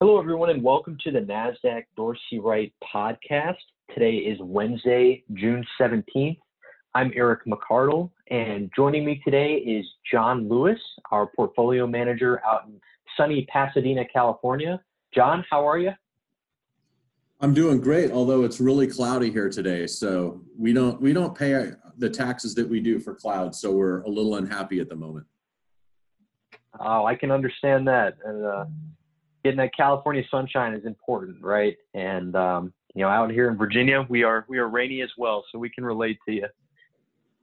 Hello, everyone, and welcome to the NASDAQ Dorsey Wright podcast. Today is Wednesday, June 17th. I'm Eric McCardle, and joining me today is John Lewis, our portfolio manager out in sunny Pasadena, California. John, how are you? I'm doing great, although it's really cloudy here today. So we don't we don't pay the taxes that we do for clouds, so we're a little unhappy at the moment. Oh, I can understand that. And uh, getting that California sunshine is important, right? And um, you know, out here in Virginia, we are we are rainy as well, so we can relate to you.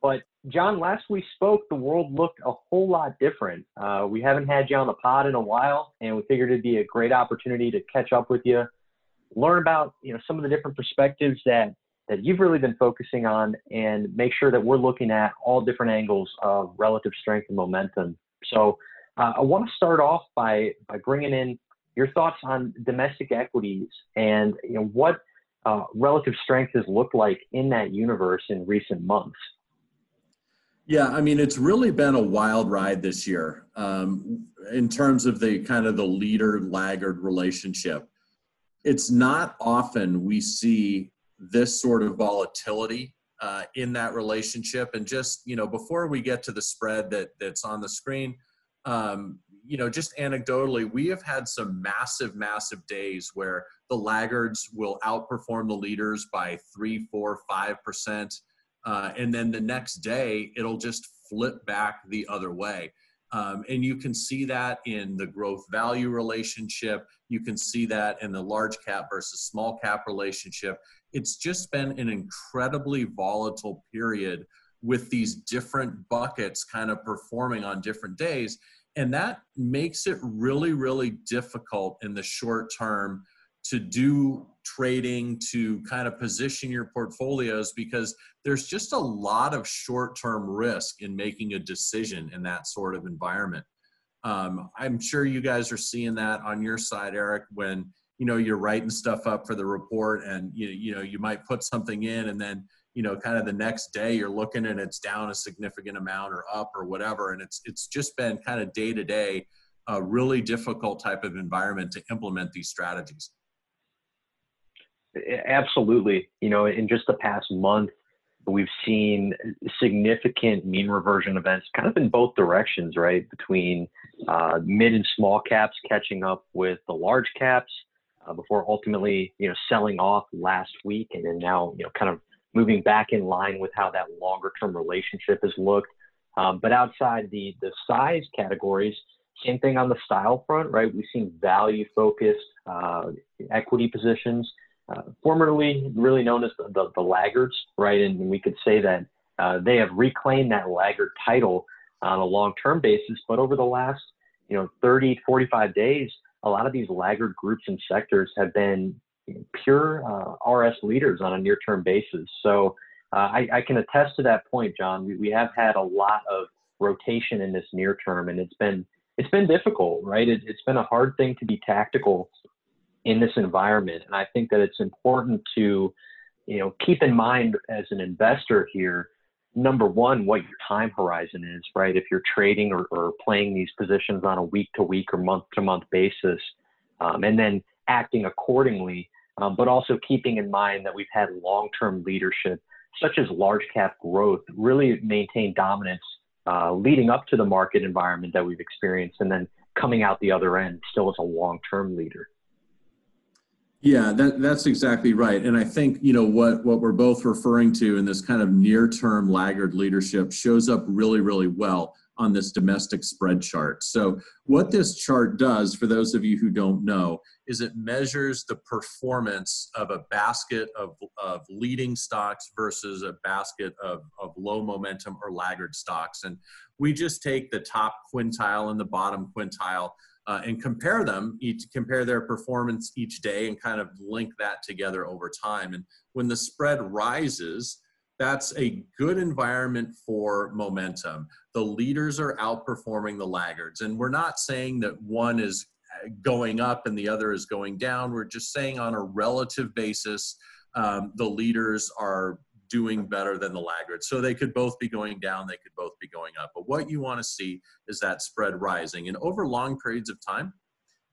But John, last we spoke, the world looked a whole lot different. Uh, we haven't had you on the pod in a while, and we figured it'd be a great opportunity to catch up with you, learn about you know some of the different perspectives that that you've really been focusing on, and make sure that we're looking at all different angles of relative strength and momentum. So. Uh, I want to start off by by bringing in your thoughts on domestic equities and you know what uh, relative strength has looked like in that universe in recent months. Yeah, I mean it's really been a wild ride this year um, in terms of the kind of the leader laggard relationship. It's not often we see this sort of volatility uh, in that relationship. And just you know, before we get to the spread that that's on the screen, um, you know, just anecdotally, we have had some massive, massive days where the laggards will outperform the leaders by three, four, five percent, uh, and then the next day it'll just flip back the other way. Um, and you can see that in the growth value relationship. You can see that in the large cap versus small cap relationship. It's just been an incredibly volatile period with these different buckets kind of performing on different days and that makes it really really difficult in the short term to do trading to kind of position your portfolios because there's just a lot of short term risk in making a decision in that sort of environment. Um, i'm sure you guys are seeing that on your side eric when you know you're writing stuff up for the report and you, you know you might put something in and then you know kind of the next day you're looking and it's down a significant amount or up or whatever and it's it's just been kind of day to day a really difficult type of environment to implement these strategies. Absolutely. You know in just the past month we've seen significant mean reversion events kind of in both directions right? Between uh, mid and small caps catching up with the large caps uh, before ultimately you know selling off last week and then now you know kind of moving back in line with how that longer term relationship has looked. Um, but outside the the size categories, same thing on the style front, right? We've seen value focused uh, equity positions, uh, formerly really known as the, the, the, laggards, right? And we could say that uh, they have reclaimed that laggard title on a long term basis. But over the last, you know, 30, 45 days, a lot of these laggard groups and sectors have been pure uh, RS leaders on a near term basis. So uh, I, I, can attest to that point, John. We, we have had a lot of rotation in this near term, and it's been it's been difficult, right? It, it's been a hard thing to be tactical in this environment, and I think that it's important to you know keep in mind as an investor here number one what your time horizon is right if you're trading or, or playing these positions on a week to week or month to month basis um, and then acting accordingly um, but also keeping in mind that we've had long-term leadership, such as large cap growth, really maintain dominance uh, leading up to the market environment that we've experienced, and then coming out the other end still as a long-term leader. Yeah, that, that's exactly right. And I think, you know, what, what we're both referring to in this kind of near term laggard leadership shows up really, really well on this domestic spread chart. So, what this chart does, for those of you who don't know, is it measures the performance of a basket of, of leading stocks versus a basket of, of low momentum or laggard stocks. And we just take the top quintile and the bottom quintile. Uh, and compare them each compare their performance each day and kind of link that together over time and when the spread rises that's a good environment for momentum. The leaders are outperforming the laggards. And we're not saying that one is uh, going up and the other is going down. We're just saying on a relative basis, um, the leaders are doing better than the laggards. So they could both be going down, they could both be going up. But what you want to see is that spread rising. And over long periods of time,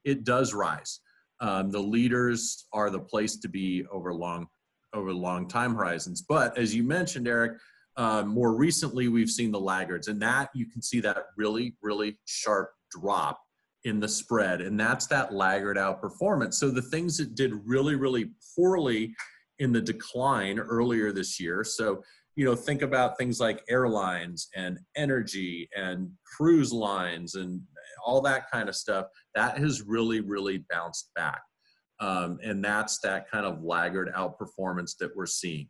it does rise. Um, the leaders are the place to be over long over long time horizons. But as you mentioned, Eric, uh, more recently we've seen the laggards, and that you can see that really really sharp drop in the spread, and that's that laggard outperformance. So the things that did really really poorly in the decline earlier this year. So you know think about things like airlines and energy and cruise lines and all that kind of stuff that has really really bounced back um, and that's that kind of laggard outperformance that we're seeing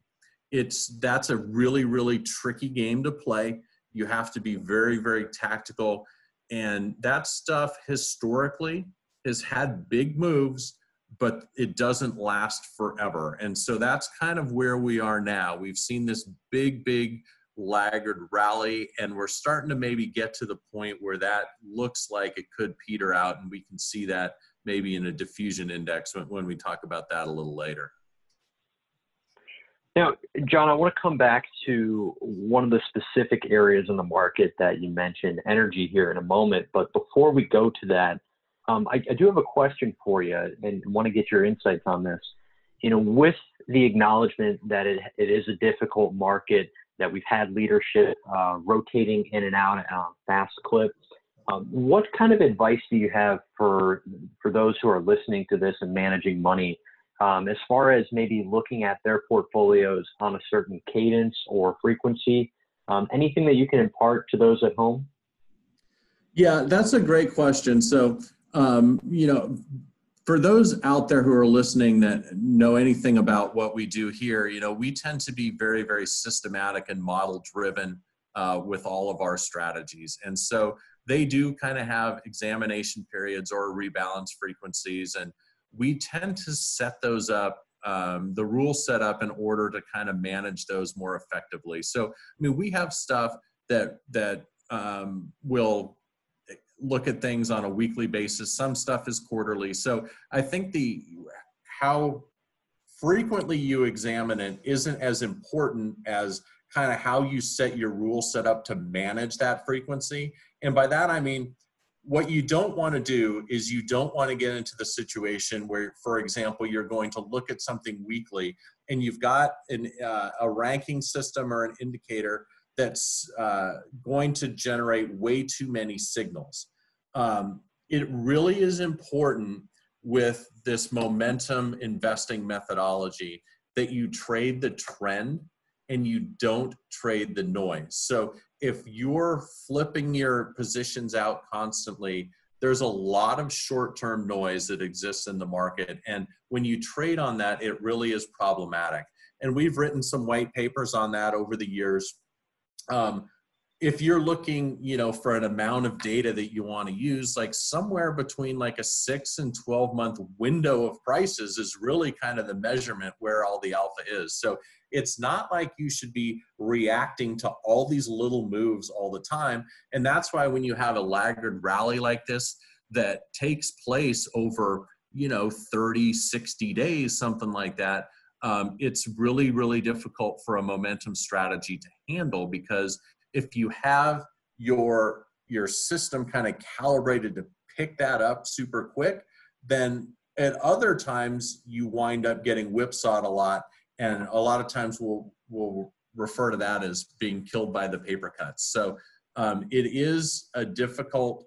it's that's a really really tricky game to play you have to be very very tactical and that stuff historically has had big moves but it doesn't last forever. And so that's kind of where we are now. We've seen this big, big laggard rally, and we're starting to maybe get to the point where that looks like it could peter out, and we can see that maybe in a diffusion index when, we talk about that a little later. Now, John, I want to come back to one of the specific areas in the market that you mentioned, energy, here in a moment. But before we go to that, um, I, I, do have a question for you and want to get your insights on this. You know, with the acknowledgement that it, it is a difficult market, that we've had leadership uh, rotating in and out at a fast clip, um, what kind of advice do you have for for those who are listening to this and managing money, um, as far as maybe looking at their portfolios on a certain cadence or frequency? Um, anything that you can impart to those at home? Yeah, that's a great question. So um, you know, for those out there who are listening that know anything about what we do here, you know, we tend to be very, very systematic and model driven uh, with all of our strategies. And so they do kind of have examination periods or rebalance frequencies. And we tend to set those up, um, the rules set up in order to kind of manage those more effectively. So, I mean, we have stuff that, that um, will look at things on a weekly basis. Some stuff is quarterly. So I think the how frequently you examine it isn't as important as kind of how you set your rule set up to manage that frequency. And by that I mean what you don't want to do is you don't want to get into the situation where, for example, you're going to look at something weekly and you've got an, uh, a ranking system or an indicator that's uh, going to generate way too many signals um, it really is important with this momentum investing methodology that you trade the trend and you don't trade the noise. So if you're flipping your positions out constantly, there's a lot of short term noise that exists in the market. And when you trade on that, it really is problematic. And we've written some white papers on that over the years. Um, if you're looking you know for an amount of data that you want to use like somewhere between like a 6 and 12 month window of prices is really kind of the measurement where all the alpha is. So it's not like you should be reacting to all these little moves all the time. And that's why when you have a laggard rally like this that takes place over you know 30 60 days something like that um, it's really really difficult for a momentum strategy to handle because if you have your your system kind of calibrated to pick that up super quick, then at other times you wind up getting whipsawed a lot, and a lot of times we'll we'll refer to that as being killed by the paper cuts. So um, it is a difficult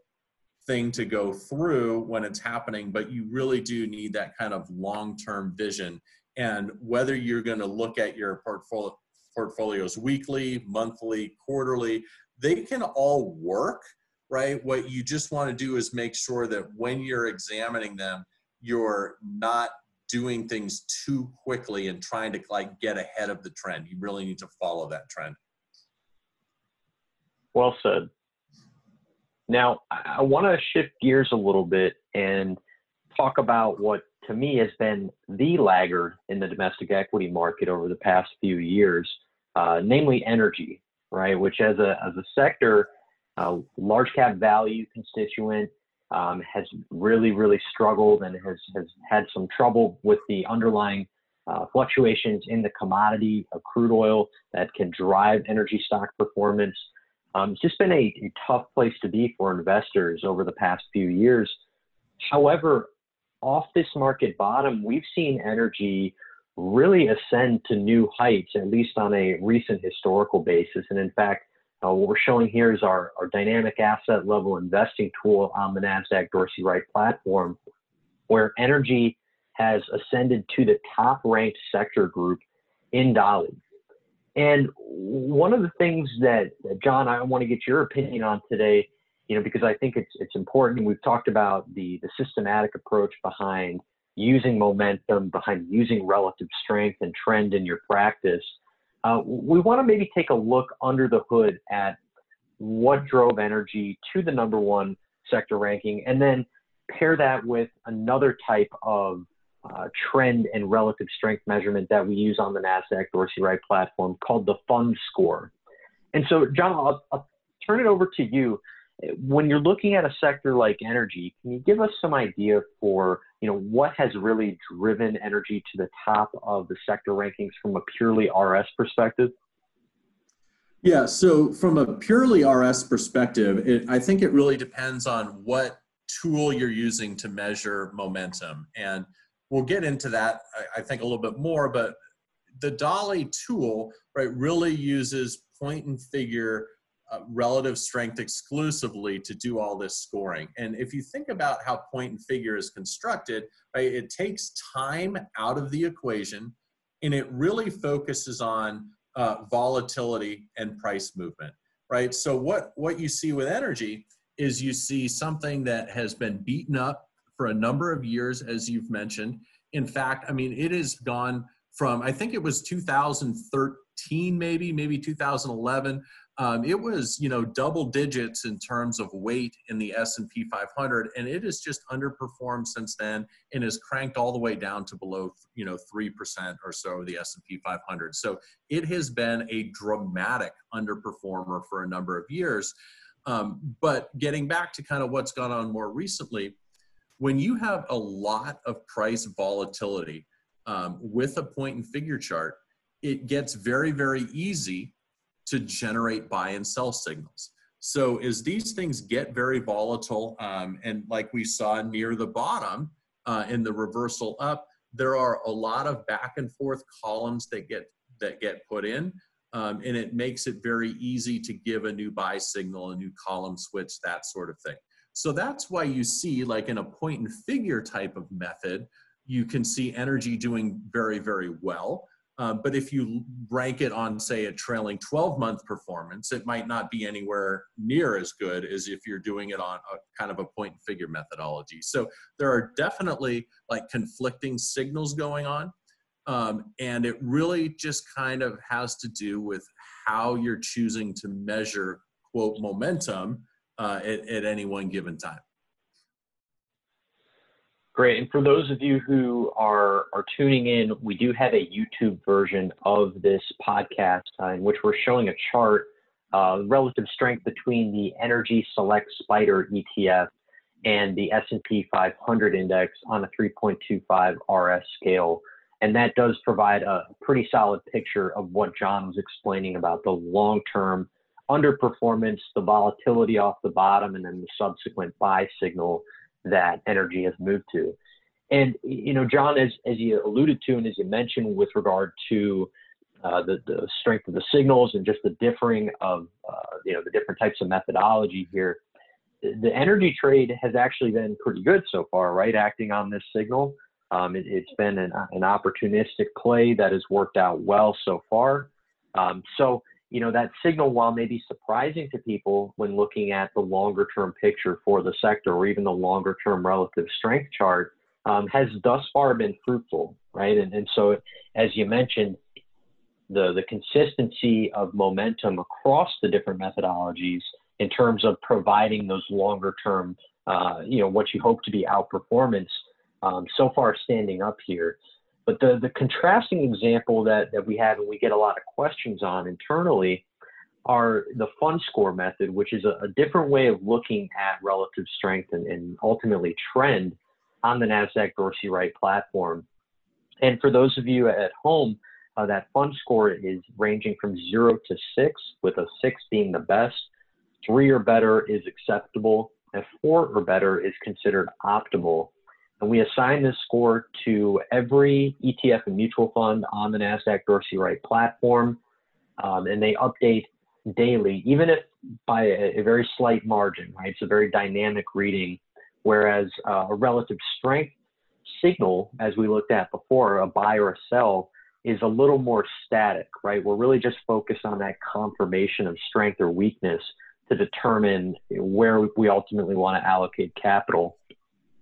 thing to go through when it's happening, but you really do need that kind of long-term vision. And whether you're going to look at your portfolio portfolios weekly, monthly, quarterly. They can all work, right? What you just want to do is make sure that when you're examining them, you're not doing things too quickly and trying to like get ahead of the trend. You really need to follow that trend. Well said. Now, I want to shift gears a little bit and talk about what to me has been the laggard in the domestic equity market over the past few years, uh, namely energy, right? Which as a as a sector, uh, large cap value constituent um, has really really struggled and has has had some trouble with the underlying uh, fluctuations in the commodity of crude oil that can drive energy stock performance. Um, it's just been a, a tough place to be for investors over the past few years. However, off this market bottom, we've seen energy really ascend to new heights, at least on a recent historical basis. And in fact, uh, what we're showing here is our, our dynamic asset level investing tool on the NASDAQ Dorsey Wright platform, where energy has ascended to the top ranked sector group in DALI. And one of the things that, John, I want to get your opinion on today, you know, because I think it's it's important. We've talked about the the systematic approach behind using momentum, behind using relative strength and trend in your practice. Uh, we want to maybe take a look under the hood at what drove energy to the number one sector ranking, and then pair that with another type of uh, trend and relative strength measurement that we use on the NASDAQ Dorsey Wright platform called the Fund Score. And so, John, I'll, I'll turn it over to you. When you're looking at a sector like energy, can you give us some idea for you know what has really driven energy to the top of the sector rankings from a purely RS perspective? Yeah, so from a purely RS perspective, it, I think it really depends on what tool you're using to measure momentum. And we'll get into that, I, I think, a little bit more. But the DALI tool, right, really uses point and figure uh, relative strength exclusively to do all this scoring. And if you think about how point and figure is constructed, right, it takes time out of the equation and it really focuses on uh, volatility and price movement, right? So what, what you see with energy is you see something that has been beaten up for a number of years, as you've mentioned. In fact, I mean, it has gone from, I think it was 2013, maybe, maybe 2011. Um, it was, you know, double digits in terms of weight in the S&P 500, and it has just underperformed since then and has cranked all the way down to below, you know, 3% or so of the S&P 500. So it has been a dramatic underperformer for a number of years. Um, but getting back to kind of what's gone on more recently, when you have a lot of price volatility um, with a point and figure chart, it gets very, very easy to generate buy and sell signals. So as these things get very volatile, um, and like we saw near the bottom uh, in the reversal up, there are a lot of back and forth columns that get that get put in, um, and it makes it very easy to give a new buy signal, a new column switch, that sort of thing. So that's why you see, like in a point and figure type of method, you can see energy doing very, very well. Uh, but if you rank it on, say, a trailing 12 month performance, it might not be anywhere near as good as if you're doing it on a kind of a point and figure methodology. So there are definitely like conflicting signals going on. Um, and it really just kind of has to do with how you're choosing to measure, quote, momentum uh, at, at any one given time. Great. And for those of you who are, are tuning in, we do have a YouTube version of this podcast uh, in which we're showing a chart, uh, relative strength between the Energy Select Spider ETF and the S&P 500 index on a 3.25 RS scale. And that does provide a pretty solid picture of what John was explaining about the long-term underperformance, the volatility off the bottom, and then the subsequent buy signal that energy has moved to. And you know, John, as as you alluded to and as you mentioned with regard to uh, the the strength of the signals and just the differing of uh, you know the different types of methodology here, the energy trade has actually been pretty good so far, right? Acting on this signal, um, it, has been an, an opportunistic play that has worked out well so far. Um, so you know, that signal, while maybe surprising to people when looking at the longer term picture for the sector or even the longer term relative strength chart, um, has thus far been fruitful, right? And, and so, as you mentioned, the, the consistency of momentum across the different methodologies in terms of providing those longer term, uh, you know, what you hope to be outperformance, um, so far standing up here. But the, the contrasting example that, that we have and we get a lot of questions on internally are the fund score method, which is a, a different way of looking at relative strength and, and ultimately trend on the NASDAQ Dorsey Wright platform. And for those of you at home, uh, that fund score is ranging from zero to six, with a six being the best. Three or better is acceptable, and four or better is considered optimal. And we assign this score to every ETF and mutual fund on the NASDAQ Dorsey Wright platform. Um, and they update daily, even if by a, a, very slight margin, right? It's a very dynamic reading, whereas uh, a relative strength signal, as we looked at before, a buy or a sell, is a little more static, right? We're really just focused on that confirmation of strength or weakness to determine where we ultimately want to allocate capital.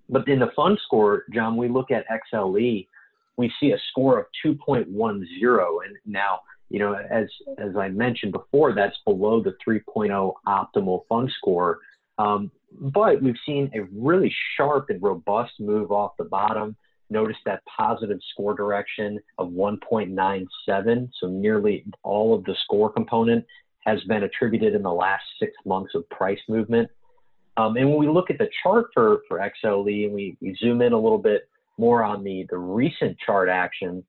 But in the fund score, John, we look at XLE, we see a score of 2.10. And now, you know, as, as I mentioned before, that's below the 3.0 optimal fund score. Um, but we've seen a really sharp and robust move off the bottom. Notice that positive score direction of 1.97. So nearly all of the score component has been attributed in the last six months of price movement. Um, and when we look at the chart for, for XLE and we, we zoom in a little bit more on the, the recent chart action,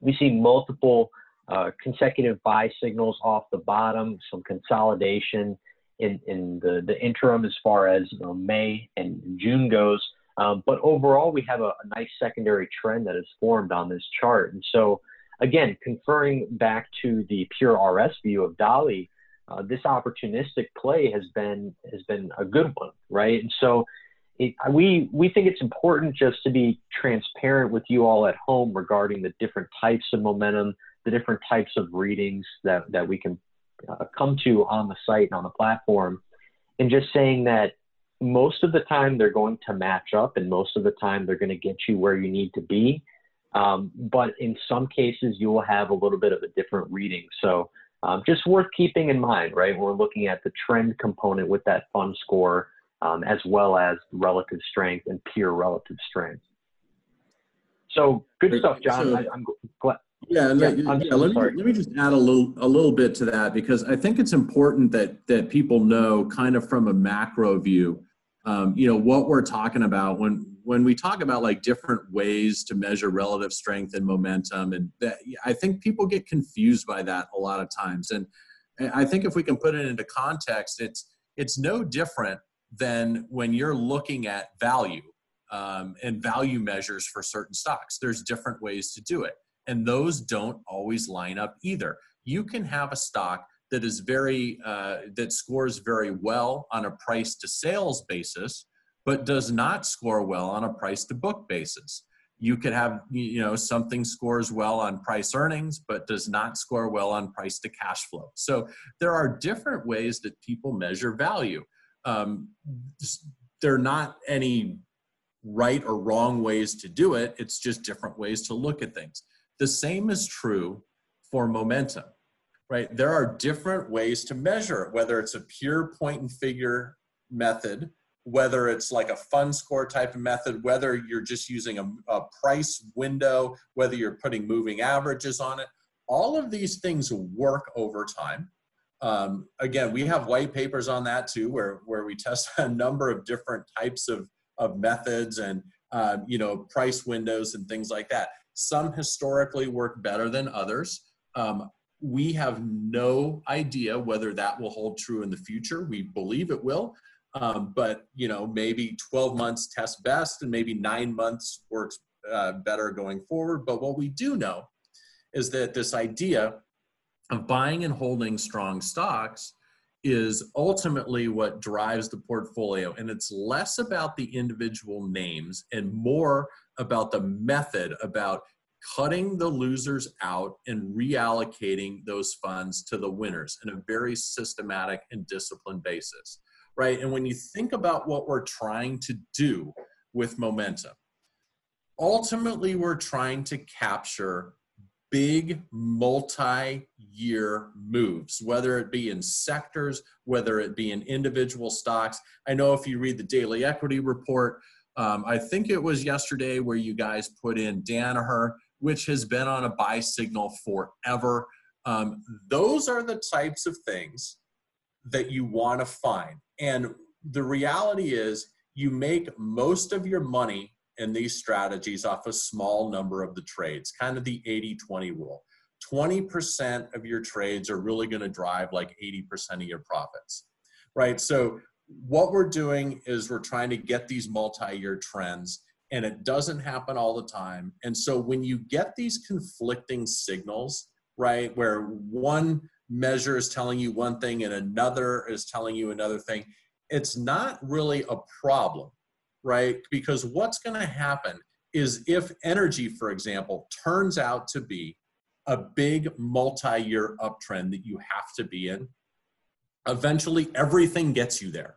we see multiple uh, consecutive buy signals off the bottom, some consolidation in, in the, the interim as far as you know, May and June goes. Um, but overall, we have a, a, nice secondary trend that has formed on this chart. And so, again, conferring back to the pure RS view of DALI, uh, this opportunistic play has been has been a good one, right? And so, it, we we think it's important just to be transparent with you all at home regarding the different types of momentum, the different types of readings that that we can uh, come to on the site and on the platform, and just saying that most of the time they're going to match up, and most of the time they're going to get you where you need to be. Um, but in some cases, you will have a little bit of a different reading. So um, just worth keeping in mind, right? We're looking at the trend component with that fund score, um, as well as relative strength and pure relative strength. So good stuff, John. So, I, am glad. Yeah, yeah, yeah let, me, let me just add a little a little bit to that because I think it's important that that people know kind of from a macro view, um, you know, what we're talking about when when we talk about like different ways to measure relative strength and momentum and that i think people get confused by that a lot of times. And i think if we can put it into context it's it's no different than when you're looking at value um, and value measures for certain stocks. There's different ways to do it and those don't always line up either. You can have a stock that is very uh, that scores very well on a price to sales basis but does not score well on a price to book basis. You could have, you know, something scores well on price earnings, but does not score well on price to cash flow. So there are different ways that people measure value. Um, there are not any right or wrong ways to do it. It's just different ways to look at things. The same is true for momentum, right? There are different ways to measure it, whether it's a pure point and figure method whether it's like a fund score type of method, whether you're just using a, a, price window, whether you're putting moving averages on it, all of these things work over time. Um, again, we have white papers on that too, where, where we test a number of different types of, of methods and uh, you know price windows and things like that. Some historically work better than others. Um, we have no idea whether that will hold true in the future. We believe it will, um, but you know, maybe 12 months test best, and maybe nine months works uh, better going forward. But what we do know is that this idea of buying and holding strong stocks is ultimately what drives the portfolio. And it's less about the individual names and more about the method, about cutting the losers out and reallocating those funds to the winners in a very systematic and disciplined basis right? And when you think about what we're trying to do with momentum, ultimately we're trying to capture big multi year moves, whether it be in sectors, whether it be in individual stocks. I know if you read the daily equity report, um, I think it was yesterday where you guys put in Danaher, which has been on a buy signal forever. Um, those are the types of things that you want to find. And the reality is, you make most of your money in these strategies off a small number of the trades, kind of the 80 20 rule. 20% of your trades are really going to drive like 80% of your profits, right? So, what we're doing is we're trying to get these multi year trends and it doesn't happen all the time. And so when you get these conflicting signals, right, where one measure is telling you one thing and another is telling you another thing, it's not really a problem, right? Because what's going to happen is if energy, for example, turns out to be a big multi year uptrend that you have to be in, eventually everything gets you there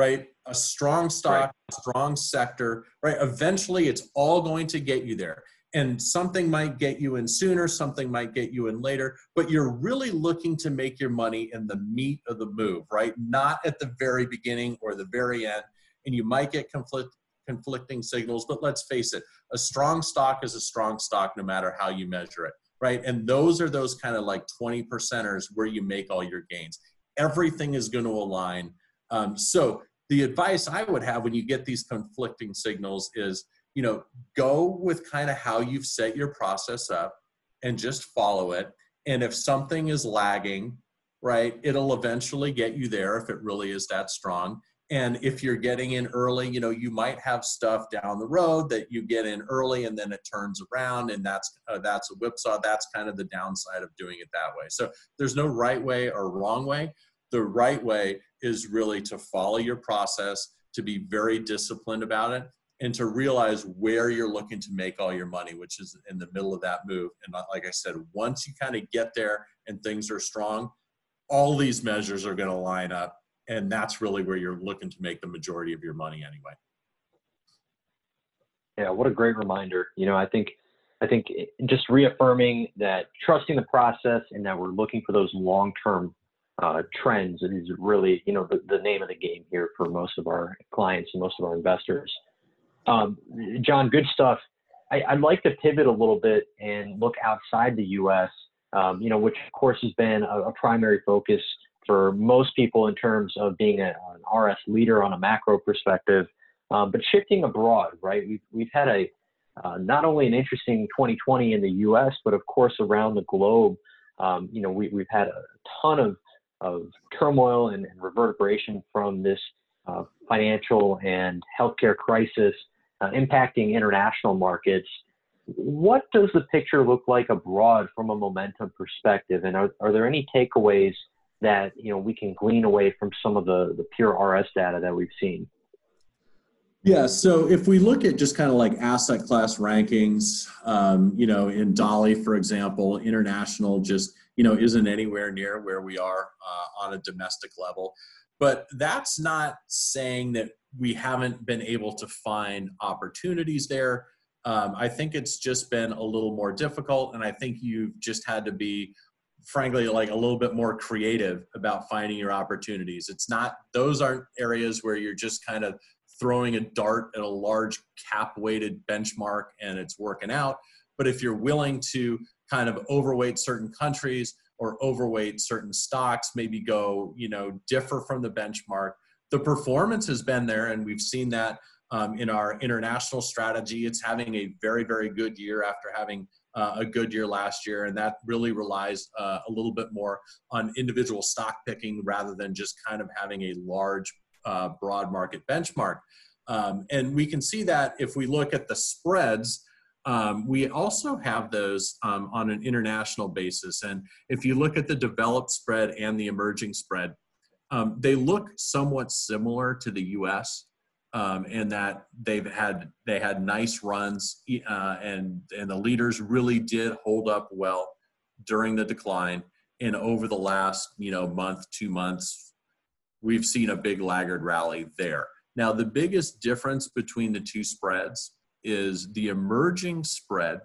right? A strong stock, right. strong sector, right? Eventually it's all going to get you there. And something might get you in sooner, something might get you in later, but you're really looking to make your money in the meat of the move, right? Not at the very beginning or the very end. And you might get conflict, conflicting signals, but let's face it, a strong stock is a strong stock no matter how you measure it, right? And those are those kind of like 20 percenters where you make all your gains. Everything is going to align. Um, so the advice I would have when you get these conflicting signals is, you know, go with kind of how you've set your process up and just follow it. And if something is lagging, right, it'll eventually get you there if it really is that strong. And if you're getting in early, you know, you might have stuff down the road that you get in early and then it turns around and that's uh, that's a whipsaw. That's kind of the downside of doing it that way. So there's no right way or wrong way the right way is really to follow your process, to be very disciplined about it, and to realize where you're looking to make all your money, which is in the middle of that move. And like I said, once you kind of get there and things are strong, all these measures are going to line up. And that's really where you're looking to make the majority of your money anyway. Yeah, what a great reminder. You know, I think I think just reaffirming that trusting the process and that we're looking for those long-term uh, trends is really, you know, the, the, name of the game here for most of our clients and most of our investors. Um, John, good stuff. I, would like to pivot a little bit and look outside the U.S., um, you know, which of course has been a, a, primary focus for most people in terms of being a, an RS leader on a macro perspective. Um, but shifting abroad, right? We've, we've had a uh, not only an interesting 2020 in the U.S., but of course around the globe. Um, you know, we, we've had a ton of of turmoil and, and reverberation from this uh, financial and healthcare crisis uh, impacting international markets. What does the picture look like abroad from a momentum perspective? And are, are there any takeaways that you know we can glean away from some of the, the pure RS data that we've seen? Yeah, so if we look at just kind of like asset class rankings, um, you know, in DALI, for example, international just you know isn't anywhere near where we are uh, on a domestic level but that's not saying that we haven't been able to find opportunities there. Um, i think it's just been a little more difficult and i think you've just had to be frankly like a little bit more creative about finding your opportunities. It's not those aren't areas where you're just kind of throwing a dart at a large cap weighted benchmark and it's working out. But if you're willing to kind of overweight certain countries or overweight certain stocks, maybe go, you know, differ from the benchmark. The performance has been there, and we've seen that um, in our international strategy. It's having a very, very good year after having uh, a good year last year, and that really relies uh, a little bit more on individual stock picking rather than just kind of having a large, uh, broad market benchmark. Um, and we can see that if we look at the spreads um, we also have those um, on an international basis. And if you look at the developed spread and the emerging spread, um, they look somewhat similar to the U.S. Um, in that they've had they had nice runs uh, and and the leaders really did hold up well during the decline. And over the last you know month, two months, we've seen a big laggard rally there. Now the biggest difference between the two spreads is the emerging spread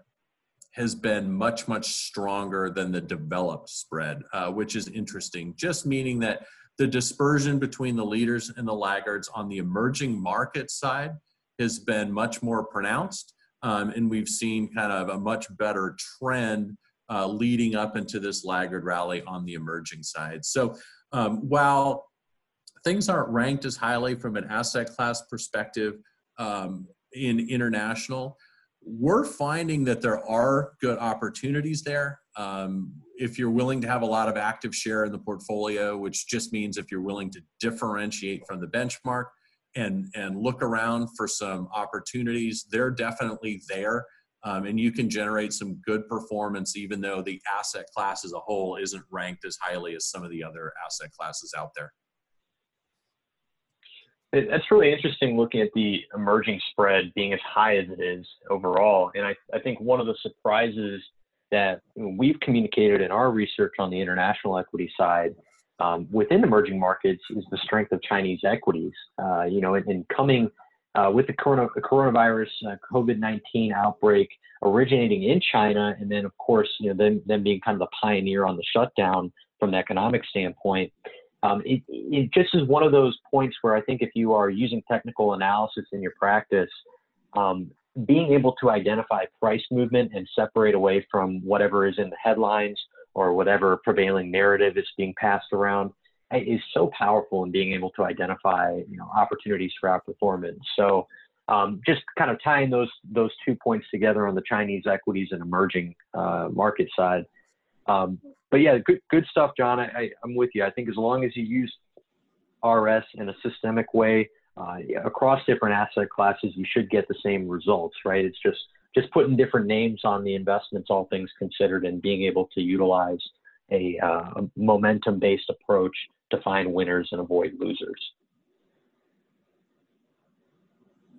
has been much, much stronger than the developed spread, uh, which is interesting, just meaning that the dispersion between the leaders and the laggards on the emerging market side has been much more pronounced. Um, and we've seen kind of a much better trend uh, leading up into this laggard rally on the emerging side. So um, while things aren't ranked as highly from an asset class perspective, um, in international, we're finding that there are good opportunities there. Um, if you're willing to have a lot of active share in the portfolio, which just means if you're willing to differentiate from the benchmark and and look around for some opportunities, they're definitely there. Um, and you can generate some good performance even though the asset class as a whole isn't ranked as highly as some of the other asset classes out there. That's really interesting looking at the emerging spread being as high as it is overall. And I, I think one of the surprises that we've communicated in our research on the international equity side um, within emerging markets is the strength of Chinese equities. Uh, you know, in, in coming uh, with the, corona, the coronavirus uh, COVID-19 outbreak originating in China, and then of course, you know, them, them being kind of the pioneer on the shutdown from an economic standpoint, um, it, it just is one of those points where I think if you are using technical analysis in your practice, um, being able to identify price movement and separate away from whatever is in the headlines or whatever prevailing narrative is being passed around is so powerful in being able to identify you know opportunities for outperformance. So um, just kind of tying those those two points together on the Chinese equities and emerging uh, market side. Um, but yeah, good good stuff, John. I, I, am with you. I think as long as you use RS in a systemic way uh, across different asset classes, you should get the same results, right? It's just just putting different names on the investments, all things considered, and being able to utilize a, uh, momentum-based approach to find winners and avoid losers.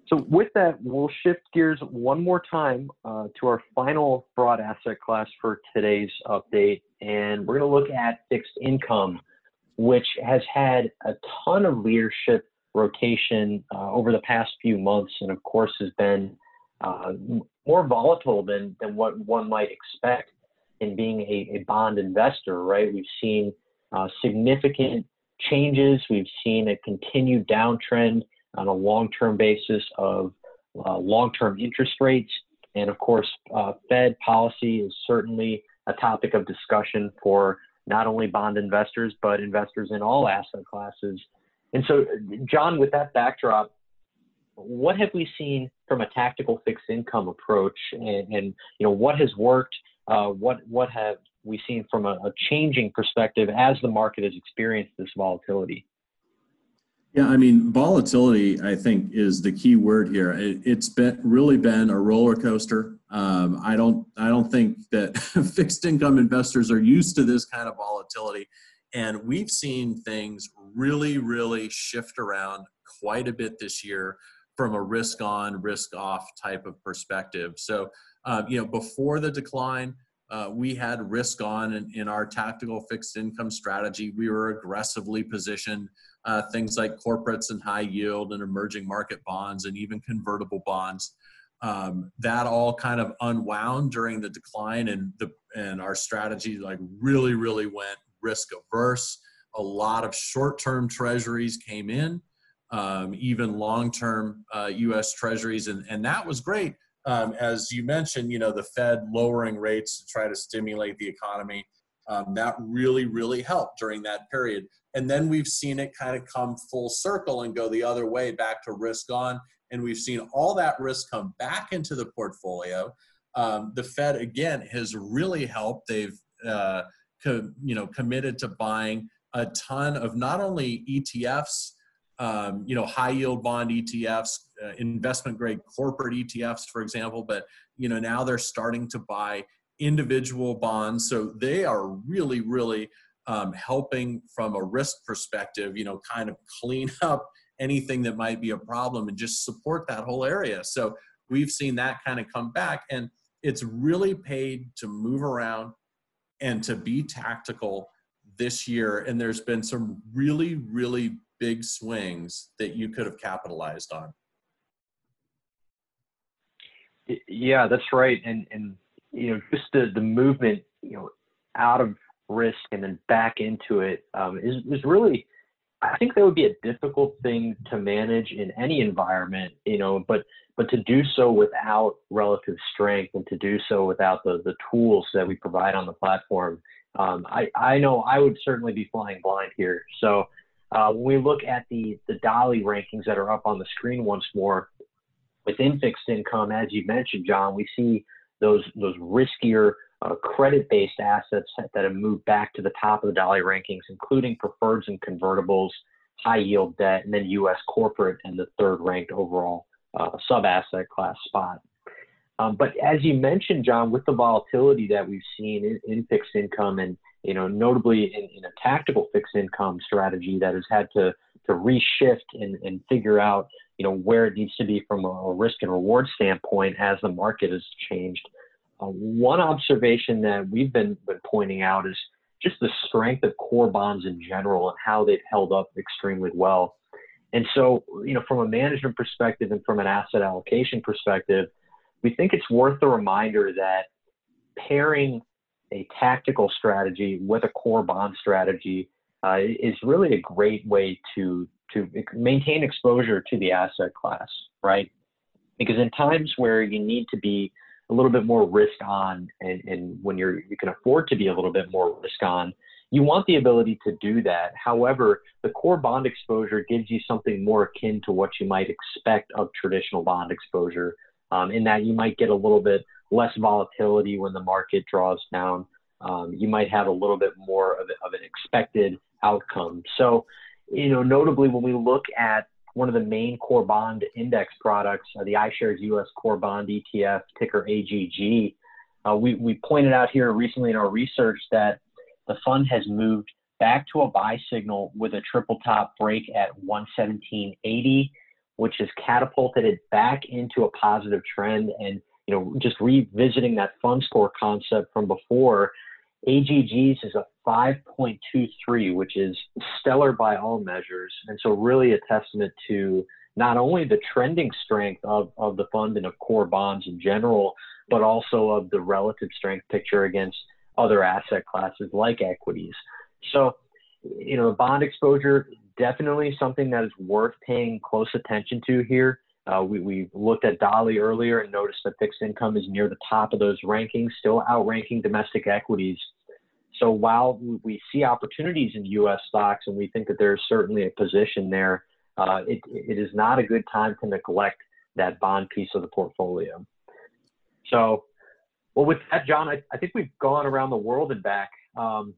So with that, we'll shift gears one more time uh, to our final broad asset class for today's update, and we're going to look at fixed income, which has had a ton of leadership rotation uh, over the past few months, and of course has been uh, more volatile than, than what one might expect in being a, a bond investor, right? We've seen uh, significant changes. We've seen a continued downtrend on a long-term basis of uh, long-term interest rates. And of course, uh, Fed policy is certainly a topic of discussion for not only bond investors, but investors in all asset classes. And so, John, with that backdrop, what have we seen from a tactical fixed income approach, and, and you know what has worked? Uh, what what have we seen from a, a, changing perspective as the market has experienced this volatility? Yeah, I mean, volatility, I think, is the key word here. It, has been really been a roller coaster. Um, I don't, I don't think that fixed income investors are used to this kind of volatility, and we've seen things really, really shift around quite a bit this year from a risk on, risk off type of perspective. So, um, you know, before the decline, uh, we had risk on in, in, our tactical fixed income strategy. We were aggressively positioned uh, things like corporates and high yield and emerging market bonds and even convertible bonds. Um, that all kind of unwound during the decline, and the and our strategy like really really went risk averse. A lot of short term treasuries came in um, even long-term uh, U.S. Treasuries, and and that was great. Um, as you mentioned, you know the Fed lowering rates to try to stimulate the economy. Um, that really, really helped during that period. And then we've seen it kind of come full circle and go the other way back to risk on. And we've seen all that risk come back into the portfolio. Um, the Fed again has really helped. They've uh, co- you know committed to buying a ton of not only ETFs um, you know, high yield bond ETFs, uh, investment grade corporate ETFs, for example. But you know, now they're starting to buy individual bonds, so they are really, really um, helping from a risk perspective. You know, kind of clean up anything that might be a problem and just support that whole area. So we've seen that kind of come back, and it's really paid to move around and to be tactical this year. And there's been some really, really big swings that you could have capitalized on. Yeah, that's right. And and you know, just the the movement, you know, out of risk and then back into it um, is is really. I think that would be a difficult thing to manage in any environment, you know, but but to do so without relative strength and to do so without the the tools that we provide on the platform, um, I I know I would certainly be flying blind here. So uh, when we look at the, the DALI rankings that are up on the screen once more, within fixed income, as you mentioned, John, we see those, those riskier uh, credit-based assets that have moved back to the top of the DALI rankings, including preferreds and convertibles. high yield debt, and then U.S. corporate and the third ranked overall uh, sub asset class spot. Um, but as you mentioned, John, with the volatility that we've seen in, in fixed income and you know notably in, in, a tactical fixed income strategy that has had to to reshift and, and figure out you know where it needs to be from a, risk and reward standpoint as the market has changed. Uh, one observation that we've been, been pointing out is just the strength of core bonds in general and how they've held up extremely well. And so, you know, from a management perspective and from an asset allocation perspective, we think it's worth the reminder that pairing a tactical strategy with a core bond strategy uh, is really a great way to to maintain exposure to the asset class, right? Because in times where you need to be a little bit more risk on, and, and when you're you can afford to be a little bit more risk on, you want the ability to do that. However, the core bond exposure gives you something more akin to what you might expect of traditional bond exposure um, in that you might get a little bit less volatility when the market draws down. Um, you might have a little bit more of, of an expected outcome. So, you know, notably when we look at one of the main core bond index products, uh, the iShares US Core Bond ETF, ticker AGG, uh, we, we pointed out here recently in our research that the fund has moved back to a buy signal with a triple top break at 117.80 which has catapulted it back into a positive trend. And you know, just revisiting that fund score concept from before, AGG's is a 5.23, which is stellar by all measures, and so really a testament to not only the trending strength of, of the fund and of core bonds in general, but also of the relative strength picture against other asset classes like equities. So, you know, bond exposure definitely something that is worth paying close attention to here. Uh, we, we looked at DALI earlier and noticed that fixed income is near the top of those rankings, still outranking domestic equities. So while we see opportunities in U.S. stocks and we think that there's certainly a position there, uh, it, it is not a good time to neglect that bond piece of the portfolio. So, well, with that, John, I, I think we've gone around the world and back. Um,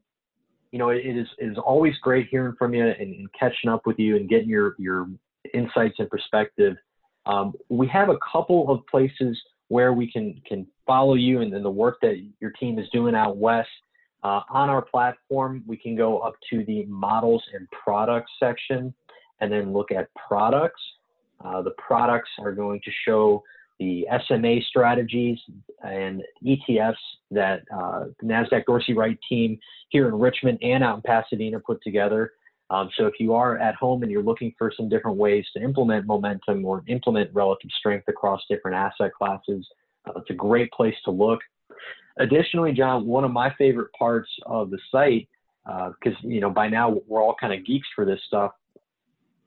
you know, it is it is always great hearing from you and, and, catching up with you and getting your your insights and perspective. Um, we have a couple of places where we can can follow you and, and the work that your team is doing out west. Uh, on our platform, we can go up to the models and products section and then look at products. Uh, the products are going to show the SMA strategies and ETFs that uh, the NASDAQ Dorsey Wright team here in Richmond and out in Pasadena put together. Um, so if you are at home and you're looking for some different ways to implement momentum or implement relative strength across different asset classes, uh, it's a great place to look. Additionally, John, one of my favorite parts of the site, because uh, you know by now we're all kind of geeks for this stuff.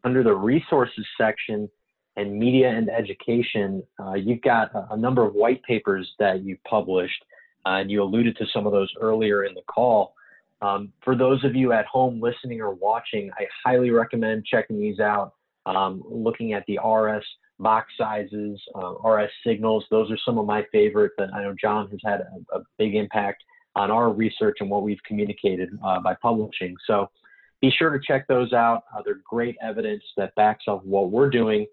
Under the resources section, and media and education, uh, you've got a, number of white papers that you've published, uh, and you alluded to some of those earlier in the call. Um, for those of you at home listening or watching, I highly recommend checking these out. Um, looking at the RS box sizes, uh, RS signals, those are some of my favorite that I know John has had a, a big impact on our research and what we've communicated uh, by publishing. So be sure to check those out. Uh, they're great evidence that backs up what we're doing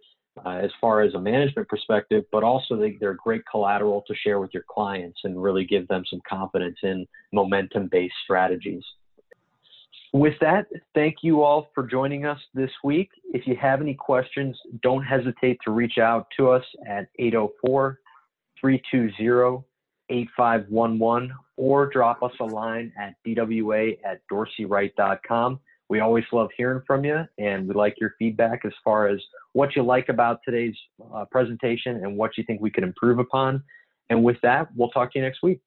uh, as far as a management perspective, but also they, they're great collateral to share with your clients and really give them some confidence in momentum based strategies. With that, thank you all for joining us this week. If you have any questions, don't hesitate to reach out to us at 804 320 8511 or drop us a line at dwa at dorseywright.com. We always love hearing from you, and we like your feedback as far as what you like about today's uh, presentation and what you think we could improve upon. And with that, we'll talk to you next week.